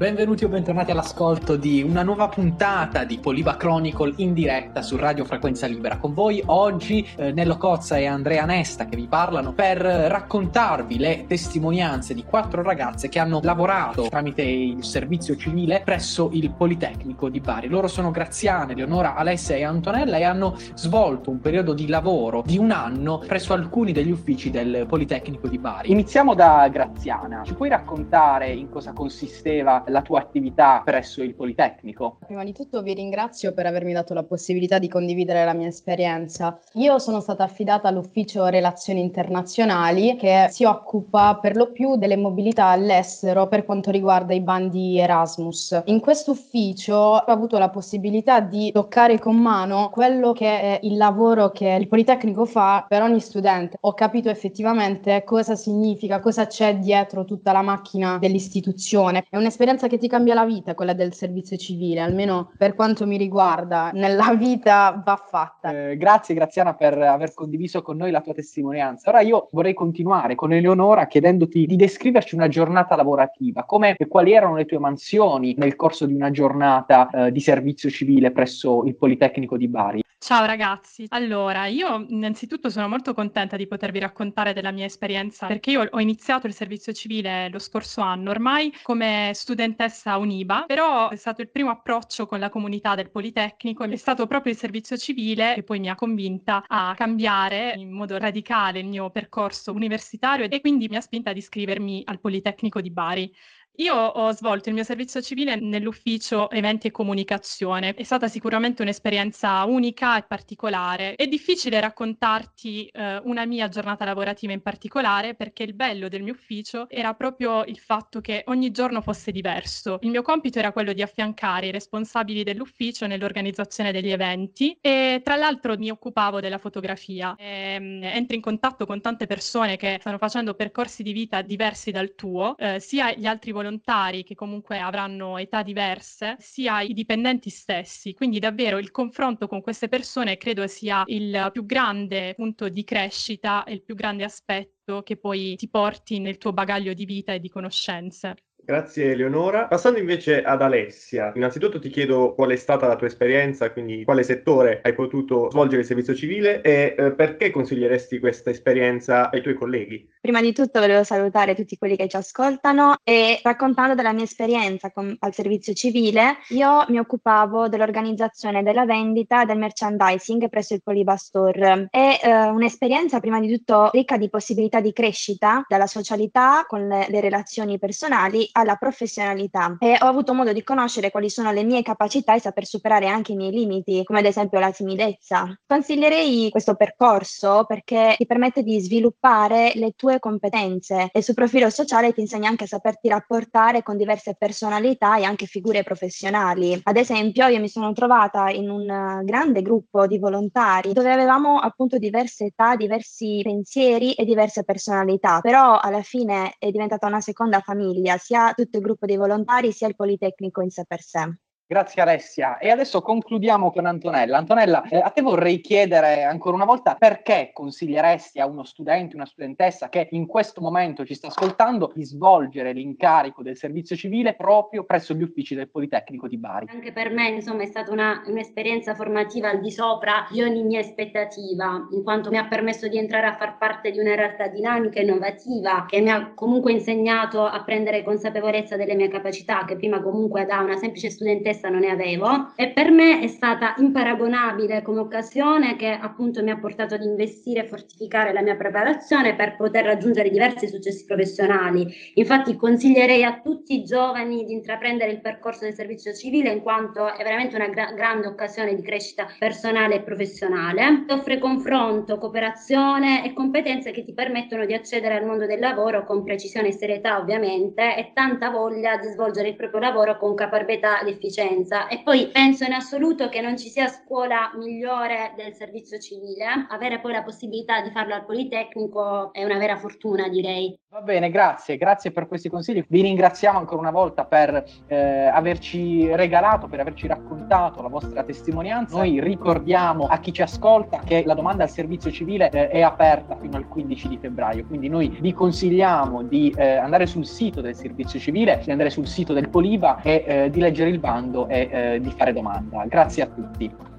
Benvenuti o bentornati all'ascolto di una nuova puntata di Poliva Chronicle in diretta su Radio Frequenza Libera. Con voi oggi eh, Nello Cozza e Andrea Nesta che vi parlano per raccontarvi le testimonianze di quattro ragazze che hanno lavorato tramite il servizio civile presso il Politecnico di Bari. Loro sono Graziane, Leonora, Alessia e Antonella e hanno svolto un periodo di lavoro di un anno presso alcuni degli uffici del Politecnico di Bari. Iniziamo da Graziana. Ci puoi raccontare in cosa consisteva la tua attività presso il Politecnico? Prima di tutto vi ringrazio per avermi dato la possibilità di condividere la mia esperienza. Io sono stata affidata all'ufficio Relazioni Internazionali che si occupa per lo più delle mobilità all'estero per quanto riguarda i bandi Erasmus. In questo ufficio ho avuto la possibilità di toccare con mano quello che è il lavoro che il Politecnico fa per ogni studente. Ho capito effettivamente cosa significa, cosa c'è dietro tutta la macchina dell'istituzione. È un'esperienza esperienza che ti cambia la vita, quella del servizio civile, almeno per quanto mi riguarda, nella vita va fatta. Eh, grazie Graziana per aver condiviso con noi la tua testimonianza. Ora io vorrei continuare con Eleonora chiedendoti di descriverci una giornata lavorativa, come e quali erano le tue mansioni nel corso di una giornata eh, di servizio civile presso il Politecnico di Bari. Ciao ragazzi, allora io innanzitutto sono molto contenta di potervi raccontare della mia esperienza perché io ho iniziato il servizio civile lo scorso anno ormai come studentessa UNIBA, però è stato il primo approccio con la comunità del Politecnico, è stato proprio il servizio civile che poi mi ha convinta a cambiare in modo radicale il mio percorso universitario e quindi mi ha spinta ad iscrivermi al Politecnico di Bari. Io ho svolto il mio servizio civile nell'ufficio eventi e comunicazione. È stata sicuramente un'esperienza unica e particolare. È difficile raccontarti eh, una mia giornata lavorativa in particolare perché il bello del mio ufficio era proprio il fatto che ogni giorno fosse diverso. Il mio compito era quello di affiancare i responsabili dell'ufficio nell'organizzazione degli eventi e tra l'altro mi occupavo della fotografia. E, ehm, entri in contatto con tante persone che stanno facendo percorsi di vita diversi dal tuo, eh, sia gli altri volontari volontari che comunque avranno età diverse, sia i dipendenti stessi. Quindi davvero il confronto con queste persone credo sia il più grande punto di crescita e il più grande aspetto che poi ti porti nel tuo bagaglio di vita e di conoscenze. Grazie Eleonora. Passando invece ad Alessia, innanzitutto ti chiedo qual è stata la tua esperienza, quindi quale settore hai potuto svolgere il servizio civile e eh, perché consiglieresti questa esperienza ai tuoi colleghi? Prima di tutto volevo salutare tutti quelli che ci ascoltano e raccontando della mia esperienza con, al servizio civile, io mi occupavo dell'organizzazione della vendita del merchandising presso il Polibastor. È eh, un'esperienza prima di tutto ricca di possibilità di crescita dalla socialità con le, le relazioni personali alla professionalità e ho avuto modo di conoscere quali sono le mie capacità e saper superare anche i miei limiti, come ad esempio la timidezza. Consiglierei questo percorso perché ti permette di sviluppare le tue competenze e sul profilo sociale ti insegna anche a saperti rapportare con diverse personalità e anche figure professionali. Ad esempio, io mi sono trovata in un grande gruppo di volontari dove avevamo appunto diverse età, diversi pensieri e diverse personalità, però alla fine è diventata una seconda famiglia, sia tutto il gruppo dei volontari sia il Politecnico in sé per sé. Grazie Alessia. E adesso concludiamo con Antonella. Antonella, eh, a te vorrei chiedere ancora una volta perché consiglieresti a uno studente, una studentessa che in questo momento ci sta ascoltando di svolgere l'incarico del servizio civile proprio presso gli uffici del Politecnico di Bari. Anche per me, insomma, è stata una, un'esperienza formativa al di sopra di ogni mia aspettativa, in quanto mi ha permesso di entrare a far parte di una realtà dinamica e innovativa che mi ha comunque insegnato a prendere consapevolezza delle mie capacità, che prima comunque da una semplice studentessa stessa non ne avevo e per me è stata imparagonabile come occasione che appunto mi ha portato ad investire e fortificare la mia preparazione per poter raggiungere diversi successi professionali. Infatti consiglierei a tutti i giovani di intraprendere il percorso del servizio civile in quanto è veramente una gra- grande occasione di crescita personale e professionale. Offre confronto, cooperazione e competenze che ti permettono di accedere al mondo del lavoro con precisione e serietà ovviamente e tanta voglia di svolgere il proprio lavoro con caparbietà ed efficienza esperienza e poi penso in assoluto che non ci sia scuola migliore del servizio civile. Avere poi la possibilità di farlo al Politecnico è una vera fortuna, direi. Va bene, grazie, grazie per questi consigli. Vi ringraziamo ancora una volta per eh, averci regalato, per averci raccontato la vostra testimonianza. Noi ricordiamo a chi ci ascolta che la domanda al servizio civile eh, è aperta fino al 15 di febbraio, quindi noi vi consigliamo di eh, andare sul sito del servizio civile, di andare sul sito del Poliva e eh, di leggere il bando e eh, di fare domanda. Grazie a tutti.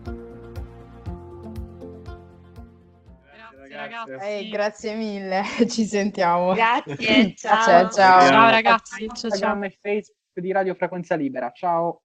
ragazzi. Eh, grazie mille, ci sentiamo. Grazie, ciao. Ciao, ciao. Ciao ragazzi, ciao ciao. Instagram e Facebook di Radio Frequenza Libera. Ciao.